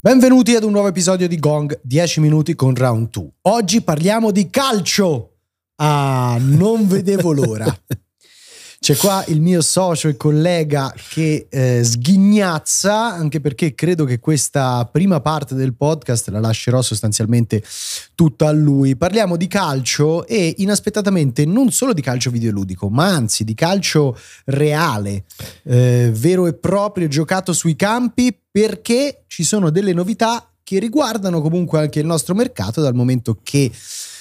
Benvenuti ad un nuovo episodio di Gong 10 minuti con Round 2. Oggi parliamo di calcio. Ah, non vedevo l'ora. C'è qua il mio socio e collega che eh, sghignazza, anche perché credo che questa prima parte del podcast la lascerò sostanzialmente tutta a lui. Parliamo di calcio e inaspettatamente non solo di calcio videoludico, ma anzi di calcio reale, eh, vero e proprio, giocato sui campi, perché ci sono delle novità che riguardano comunque anche il nostro mercato, dal momento che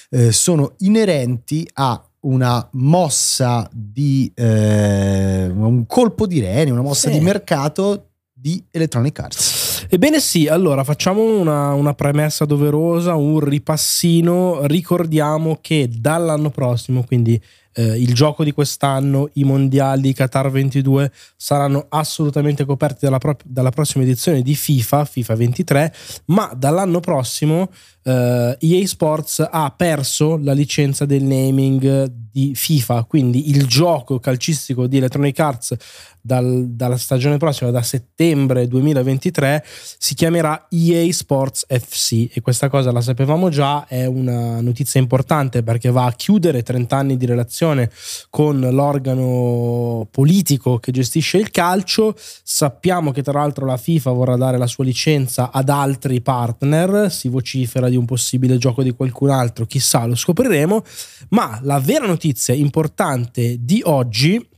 eh, sono inerenti a una mossa di eh, un colpo di rene, una mossa sì. di mercato di Electronic Arts. Ebbene sì, allora facciamo una, una, premessa doverosa, un ripassino, ricordiamo che dall'anno prossimo, quindi eh, il gioco di quest'anno, i mondiali Qatar 22 saranno assolutamente coperti dalla, pro- dalla prossima edizione di FIFA, FIFA 23, ma dall'anno prossimo eh, EA Sports ha perso la licenza del naming di FIFA, quindi il gioco calcistico di Electronic Arts dal, dalla stagione prossima, da settembre 2023, si chiamerà EA Sports FC e questa cosa la sapevamo già, è una notizia importante perché va a chiudere 30 anni di relazione con l'organo politico che gestisce il calcio. Sappiamo che tra l'altro la FIFA vorrà dare la sua licenza ad altri partner, si vocifera di un possibile gioco di qualcun altro, chissà, lo scopriremo, ma la vera notizia importante di oggi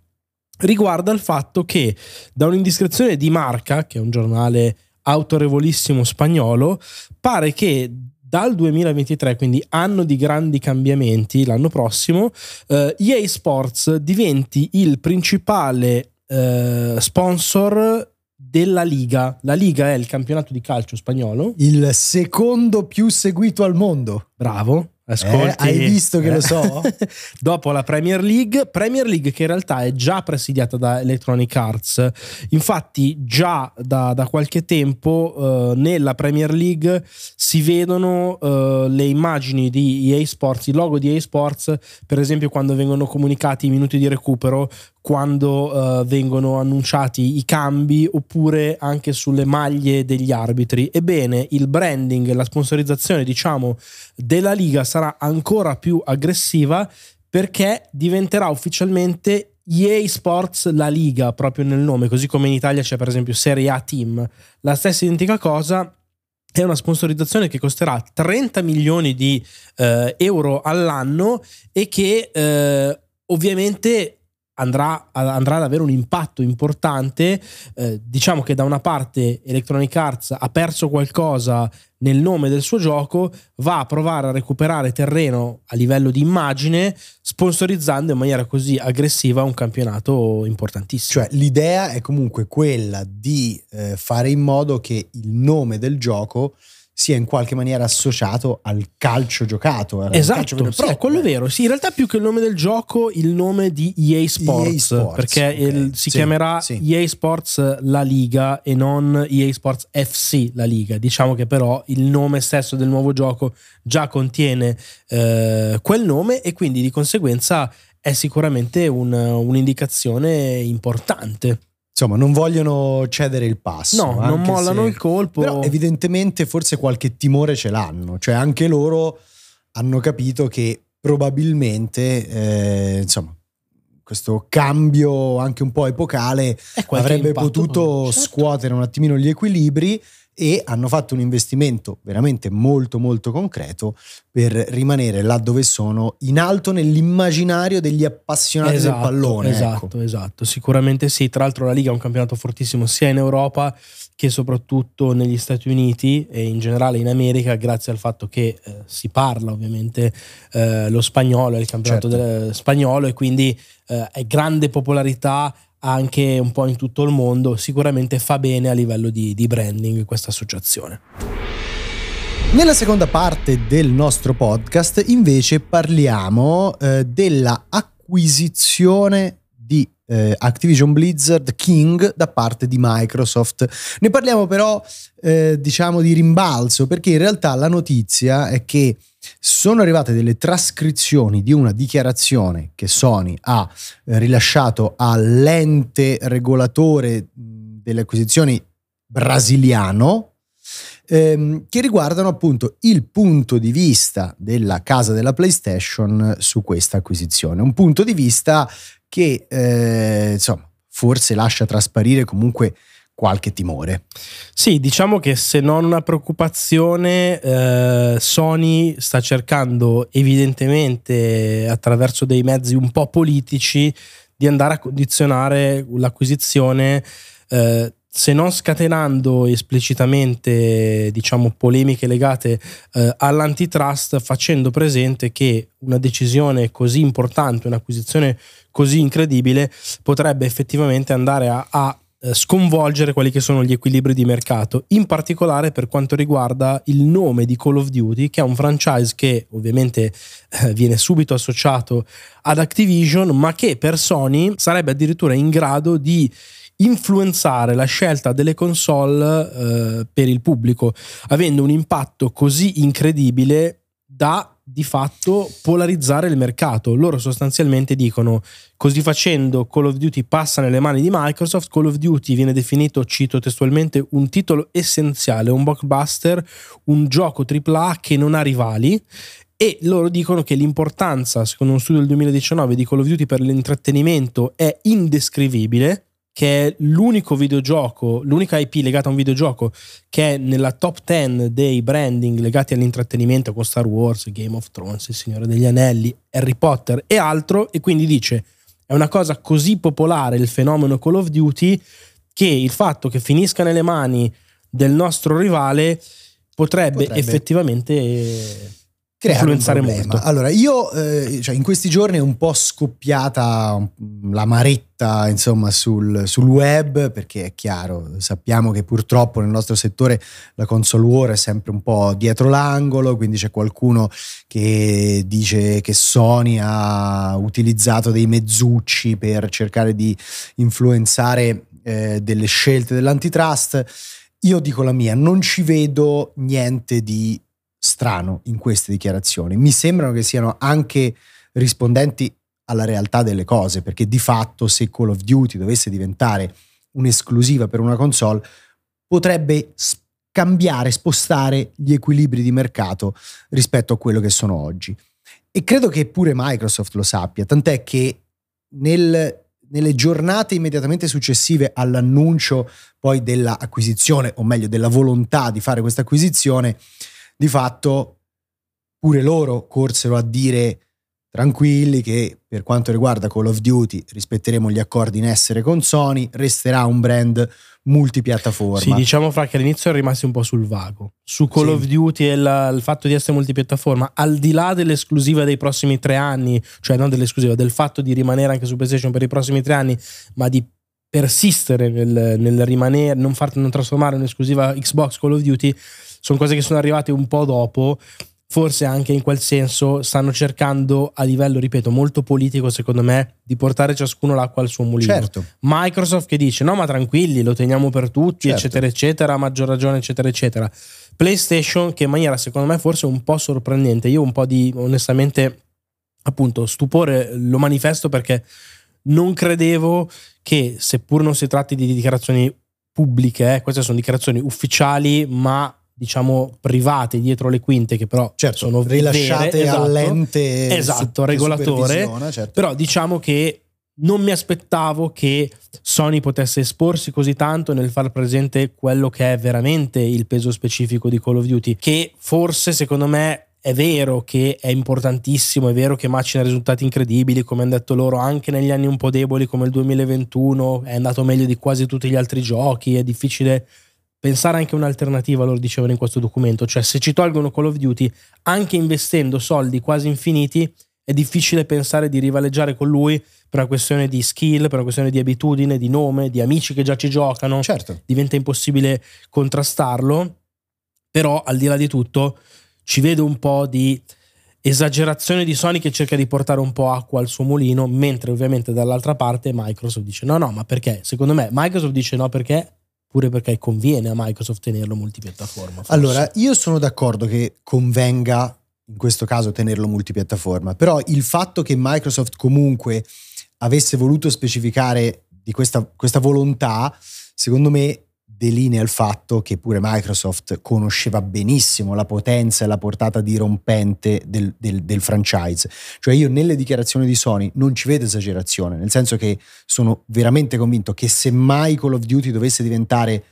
riguarda il fatto che da un'indiscrezione di Marca, che è un giornale autorevolissimo spagnolo, pare che dal 2023, quindi anno di grandi cambiamenti, l'anno prossimo, eh, EA Sports diventi il principale eh, sponsor della Liga. La Liga è il campionato di calcio spagnolo. Il secondo più seguito al mondo. Bravo. Ascolti, eh, hai visto che eh. lo so? Dopo la Premier League, Premier League che in realtà è già presidiata da Electronic Arts. Infatti, già da, da qualche tempo eh, nella Premier League si vedono eh, le immagini di EA Sports, il logo di EA Sports, per esempio, quando vengono comunicati i minuti di recupero quando uh, vengono annunciati i cambi oppure anche sulle maglie degli arbitri. Ebbene, il branding, la sponsorizzazione, diciamo, della Liga sarà ancora più aggressiva perché diventerà ufficialmente EA Sports La Liga proprio nel nome, così come in Italia c'è per esempio Serie A Team. La stessa identica cosa è una sponsorizzazione che costerà 30 milioni di eh, euro all'anno e che eh, ovviamente andrà, andrà, ad avere un impatto importante. Eh, diciamo che da una parte Electronic Arts ha perso qualcosa nel nome del suo gioco, va a provare a recuperare terreno a livello di immagine, sponsorizzando in maniera così aggressiva un campionato importantissimo. Cioè l'idea è comunque quella di eh, fare in modo che il nome del gioco sia in qualche maniera associato al calcio giocato. Esatto, calcio sì, è quello vero. Sì, in realtà più che il nome del gioco, il nome di EA Sports, EA Sports perché okay. il, si sì, chiamerà sì. EA Sports La Liga e non EA Sports FC La Liga. Diciamo che però il nome stesso del nuovo gioco già contiene eh, quel nome e quindi di conseguenza è sicuramente un, un'indicazione importante insomma, non vogliono cedere il passo. No, non mollano se... il colpo. Però evidentemente forse qualche timore ce l'hanno, cioè anche loro hanno capito che probabilmente, eh, insomma, questo cambio anche un po' epocale avrebbe potuto certo. scuotere un attimino gli equilibri e hanno fatto un investimento veramente molto molto concreto per rimanere là dove sono in alto nell'immaginario degli appassionati esatto, del pallone. Esatto, ecco. esatto, sicuramente sì. Tra l'altro la Liga è un campionato fortissimo sia in Europa che soprattutto negli Stati Uniti e in generale in America grazie al fatto che eh, si parla ovviamente eh, lo spagnolo, è il campionato certo. del, spagnolo e quindi eh, è grande popolarità anche un po' in tutto il mondo, sicuramente fa bene a livello di, di branding questa associazione. Nella seconda parte del nostro podcast invece parliamo eh, della di eh, Activision Blizzard King da parte di Microsoft. Ne parliamo però eh, diciamo di rimbalzo perché in realtà la notizia è che sono arrivate delle trascrizioni di una dichiarazione che Sony ha eh, rilasciato all'ente regolatore delle acquisizioni brasiliano ehm, che riguardano appunto il punto di vista della casa della PlayStation su questa acquisizione. Un punto di vista che eh, insomma forse lascia trasparire comunque qualche timore. Sì, diciamo che se non una preoccupazione, eh, Sony sta cercando evidentemente attraverso dei mezzi un po' politici di andare a condizionare l'acquisizione eh, se non scatenando esplicitamente diciamo polemiche legate eh, all'antitrust facendo presente che una decisione così importante un'acquisizione così incredibile potrebbe effettivamente andare a, a sconvolgere quelli che sono gli equilibri di mercato, in particolare per quanto riguarda il nome di Call of Duty, che è un franchise che ovviamente eh, viene subito associato ad Activision, ma che per Sony sarebbe addirittura in grado di influenzare la scelta delle console eh, per il pubblico, avendo un impatto così incredibile da di fatto polarizzare il mercato. Loro sostanzialmente dicono così facendo Call of Duty passa nelle mani di Microsoft, Call of Duty viene definito, cito testualmente, un titolo essenziale, un blockbuster, un gioco AAA che non ha rivali e loro dicono che l'importanza, secondo un studio del 2019 di Call of Duty per l'intrattenimento è indescrivibile che è l'unico videogioco, l'unica IP legata a un videogioco che è nella top 10 dei branding legati all'intrattenimento con Star Wars, Game of Thrones, Il Signore degli Anelli, Harry Potter e altro, e quindi dice è una cosa così popolare il fenomeno Call of Duty che il fatto che finisca nelle mani del nostro rivale potrebbe, potrebbe. effettivamente creare influenzare molto. Allora, io eh, cioè in questi giorni è un po' scoppiata l'amaretta insomma sul, sul, web perché è chiaro, sappiamo che purtroppo nel nostro settore la console war è sempre un po' dietro l'angolo, quindi c'è qualcuno che dice che Sony ha utilizzato dei mezzucci per cercare di influenzare eh, delle scelte dell'antitrust. Io dico la mia, non ci vedo niente di strano in queste dichiarazioni. Mi sembrano che siano anche rispondenti alla realtà delle cose, perché di fatto se Call of Duty dovesse diventare un'esclusiva per una console, potrebbe cambiare, spostare gli equilibri di mercato rispetto a quello che sono oggi. E credo che pure Microsoft lo sappia, tant'è che nel, nelle giornate immediatamente successive all'annuncio poi dell'acquisizione, o meglio della volontà di fare questa acquisizione, di fatto pure loro corsero a dire tranquilli che per quanto riguarda Call of Duty rispetteremo gli accordi in essere con Sony, resterà un brand multipiattaforma. Sì, diciamo fra che all'inizio è rimasti un po' sul vago. Su Call sì. of Duty e la, il fatto di essere multipiattaforma, al di là dell'esclusiva dei prossimi tre anni, cioè non dell'esclusiva, del fatto di rimanere anche su PlayStation per i prossimi tre anni, ma di persistere nel, nel rimanere, non, far, non trasformare un'esclusiva Xbox Call of Duty, sono cose che sono arrivate un po' dopo. Forse anche in quel senso stanno cercando a livello, ripeto, molto politico, secondo me, di portare ciascuno l'acqua al suo mulino. Certo. Microsoft che dice: no, ma tranquilli, lo teniamo per tutti, certo. eccetera, eccetera, a maggior ragione, eccetera, eccetera. PlayStation, che in maniera secondo me forse un po' sorprendente. Io un po' di onestamente, appunto, stupore lo manifesto perché non credevo che, seppur non si tratti di dichiarazioni pubbliche, eh, queste sono dichiarazioni ufficiali, ma diciamo private dietro le quinte che però certo, sono rilasciate vere, esatto, all'ente esatto, regolatore certo. però diciamo che non mi aspettavo che Sony potesse esporsi così tanto nel far presente quello che è veramente il peso specifico di Call of Duty che forse secondo me è vero che è importantissimo, è vero che macina risultati incredibili, come hanno detto loro, anche negli anni un po' deboli come il 2021, è andato meglio di quasi tutti gli altri giochi, è difficile pensare anche un'alternativa, loro dicevano in questo documento, cioè se ci tolgono Call of Duty, anche investendo soldi quasi infiniti, è difficile pensare di rivaleggiare con lui per una questione di skill, per una questione di abitudine, di nome, di amici che già ci giocano. Certo. Diventa impossibile contrastarlo, però al di là di tutto ci vedo un po' di esagerazione di Sony che cerca di portare un po' acqua al suo mulino, mentre ovviamente dall'altra parte Microsoft dice no, no, ma perché? Secondo me Microsoft dice no perché pure perché conviene a Microsoft tenerlo multipiattaforma. Forse. Allora, io sono d'accordo che convenga in questo caso tenerlo multipiattaforma, però il fatto che Microsoft comunque avesse voluto specificare di questa, questa volontà, secondo me delinea il fatto che pure Microsoft conosceva benissimo la potenza e la portata dirompente del, del, del, franchise. Cioè io nelle dichiarazioni di Sony non ci vedo esagerazione, nel senso che sono veramente convinto che se mai Call of Duty dovesse diventare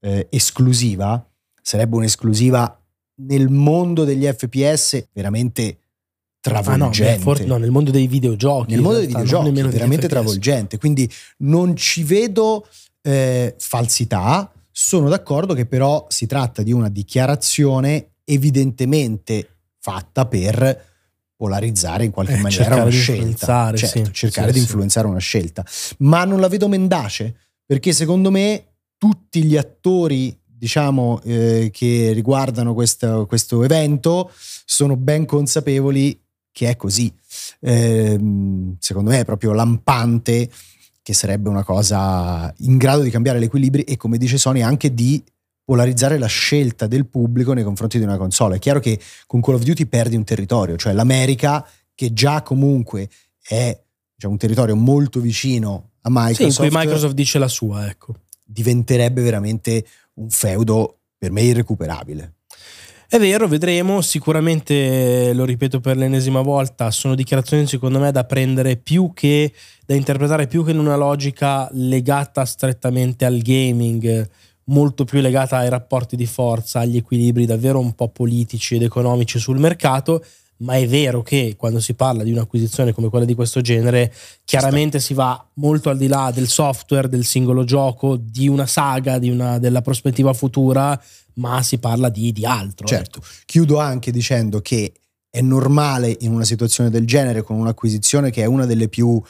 eh, esclusiva, sarebbe un'esclusiva nel mondo degli FPS veramente travolgente. Ah no, for- no, nel mondo dei videogiochi. Nel mondo dei videogiochi, veramente travolgente. Quindi non ci vedo eh, falsità. Sono d'accordo che però si tratta di una dichiarazione evidentemente fatta per polarizzare in qualche eh, maniera una scelta, certo, sì, cercare sì, di influenzare sì. una scelta, ma non la vedo mendace perché secondo me tutti gli attori diciamo eh, che riguardano questo, questo evento sono ben consapevoli che è così. Eh, secondo me è proprio lampante che sarebbe una cosa in grado di cambiare gli equilibri e come dice Sony anche di polarizzare la scelta del pubblico nei confronti di una console. È chiaro che con Call of Duty perdi un territorio, cioè l'America che già comunque è diciamo, un territorio molto vicino a Microsoft. Sì, in cui Microsoft dice la sua, ecco. Diventerebbe veramente un feudo per me irrecuperabile. È vero, vedremo, sicuramente lo ripeto per l'ennesima volta, sono dichiarazioni secondo me da prendere più che da interpretare più che in una logica legata strettamente al gaming, molto più legata ai rapporti di forza, agli equilibri davvero un po' politici ed economici sul mercato, ma è vero che quando si parla di un'acquisizione come quella di questo genere, chiaramente si va molto al di là del software, del singolo gioco, di una saga, di una, della prospettiva futura, ma si parla di, di altro. Certo, ecco. chiudo anche dicendo che è normale in una situazione del genere, con un'acquisizione che è una delle più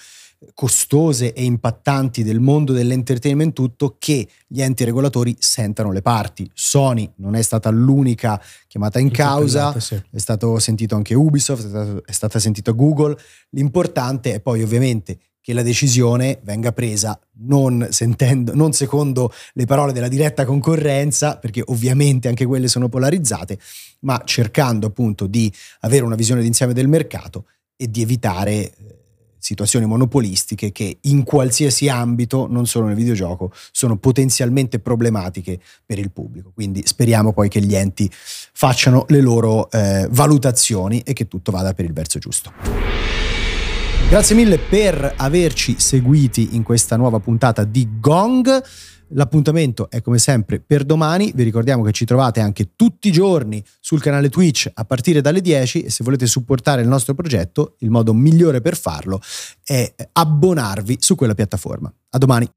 costose e impattanti del mondo dell'entertainment tutto che gli enti regolatori sentano le parti. Sony non è stata l'unica chiamata in causa, sì. è stato sentito anche Ubisoft, è, stato, è stata sentita Google. L'importante è poi ovviamente che la decisione venga presa non, sentendo, non secondo le parole della diretta concorrenza, perché ovviamente anche quelle sono polarizzate, ma cercando appunto di avere una visione d'insieme del mercato e di evitare eh, situazioni monopolistiche che in qualsiasi ambito, non solo nel videogioco, sono potenzialmente problematiche per il pubblico. Quindi speriamo poi che gli enti facciano le loro eh, valutazioni e che tutto vada per il verso giusto. Grazie mille per averci seguiti in questa nuova puntata di Gong. L'appuntamento è come sempre per domani, vi ricordiamo che ci trovate anche tutti i giorni sul canale Twitch a partire dalle 10 e se volete supportare il nostro progetto il modo migliore per farlo è abbonarvi su quella piattaforma. A domani!